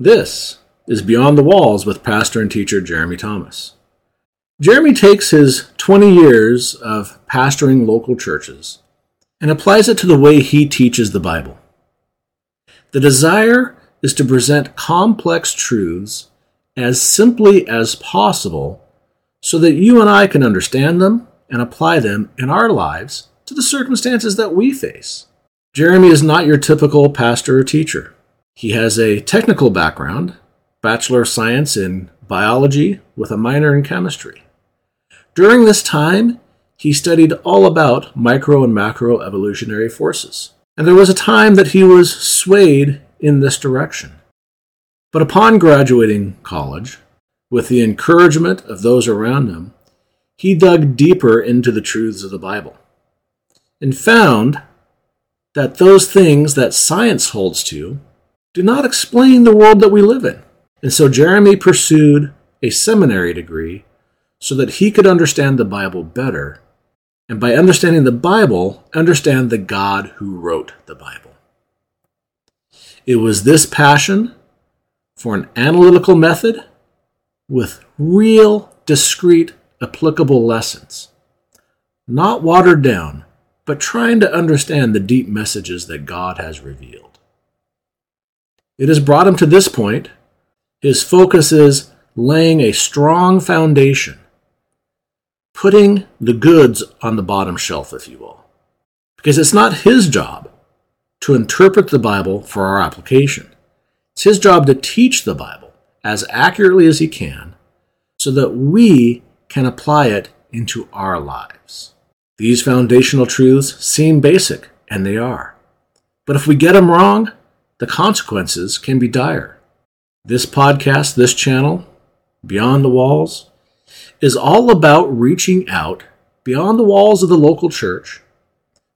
This is Beyond the Walls with pastor and teacher Jeremy Thomas. Jeremy takes his 20 years of pastoring local churches and applies it to the way he teaches the Bible. The desire is to present complex truths as simply as possible so that you and I can understand them and apply them in our lives to the circumstances that we face. Jeremy is not your typical pastor or teacher. He has a technical background, Bachelor of Science in Biology with a minor in Chemistry. During this time, he studied all about micro and macro evolutionary forces. And there was a time that he was swayed in this direction. But upon graduating college, with the encouragement of those around him, he dug deeper into the truths of the Bible and found that those things that science holds to do not explain the world that we live in. And so Jeremy pursued a seminary degree so that he could understand the Bible better, and by understanding the Bible, understand the God who wrote the Bible. It was this passion for an analytical method with real, discrete, applicable lessons, not watered down, but trying to understand the deep messages that God has revealed. It has brought him to this point. His focus is laying a strong foundation, putting the goods on the bottom shelf, if you will. Because it's not his job to interpret the Bible for our application, it's his job to teach the Bible as accurately as he can so that we can apply it into our lives. These foundational truths seem basic, and they are. But if we get them wrong, the consequences can be dire. This podcast, this channel, Beyond the Walls, is all about reaching out beyond the walls of the local church,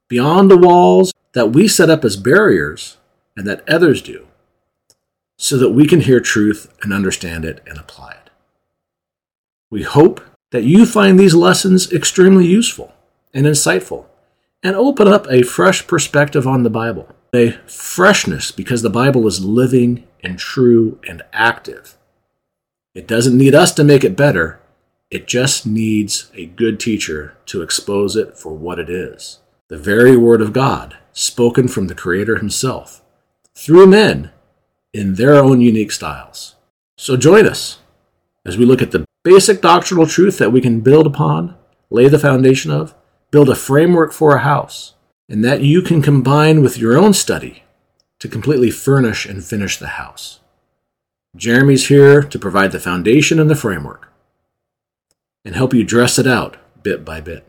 beyond the walls that we set up as barriers and that others do, so that we can hear truth and understand it and apply it. We hope that you find these lessons extremely useful and insightful and open up a fresh perspective on the Bible a freshness because the Bible is living and true and active. It doesn't need us to make it better, it just needs a good teacher to expose it for what it is the very Word of God, spoken from the Creator Himself, through men in their own unique styles. So join us as we look at the basic doctrinal truth that we can build upon, lay the foundation of, build a framework for a house and that you can combine with your own study to completely furnish and finish the house. Jeremy's here to provide the foundation and the framework and help you dress it out bit by bit.